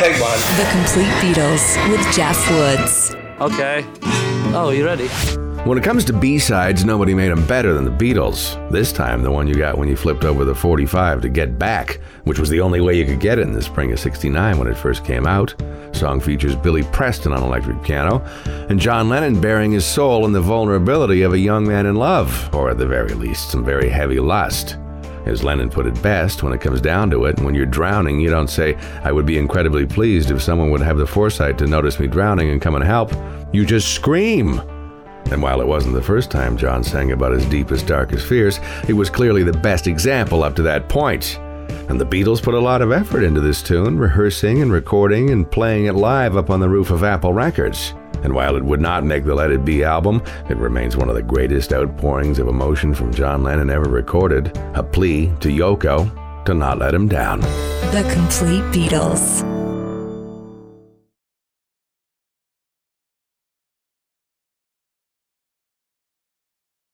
Take one. The Complete Beatles with Jeff Woods. Okay. Oh, you ready? When it comes to B-sides, nobody made them better than the Beatles. This time, the one you got when you flipped over the 45 to Get Back, which was the only way you could get it in the spring of 69 when it first came out. Song features Billy Preston on electric piano, and John Lennon baring his soul in the vulnerability of a young man in love, or at the very least, some very heavy lust. As Lennon put it best, when it comes down to it, when you're drowning, you don't say, I would be incredibly pleased if someone would have the foresight to notice me drowning and come and help. You just scream. And while it wasn't the first time John sang about his deepest, darkest fears, it was clearly the best example up to that point. And the Beatles put a lot of effort into this tune, rehearsing and recording and playing it live up on the roof of Apple Records. And while it would not make the Let It Be album, it remains one of the greatest outpourings of emotion from John Lennon ever recorded, a plea to Yoko to not let him down. The Complete Beatles.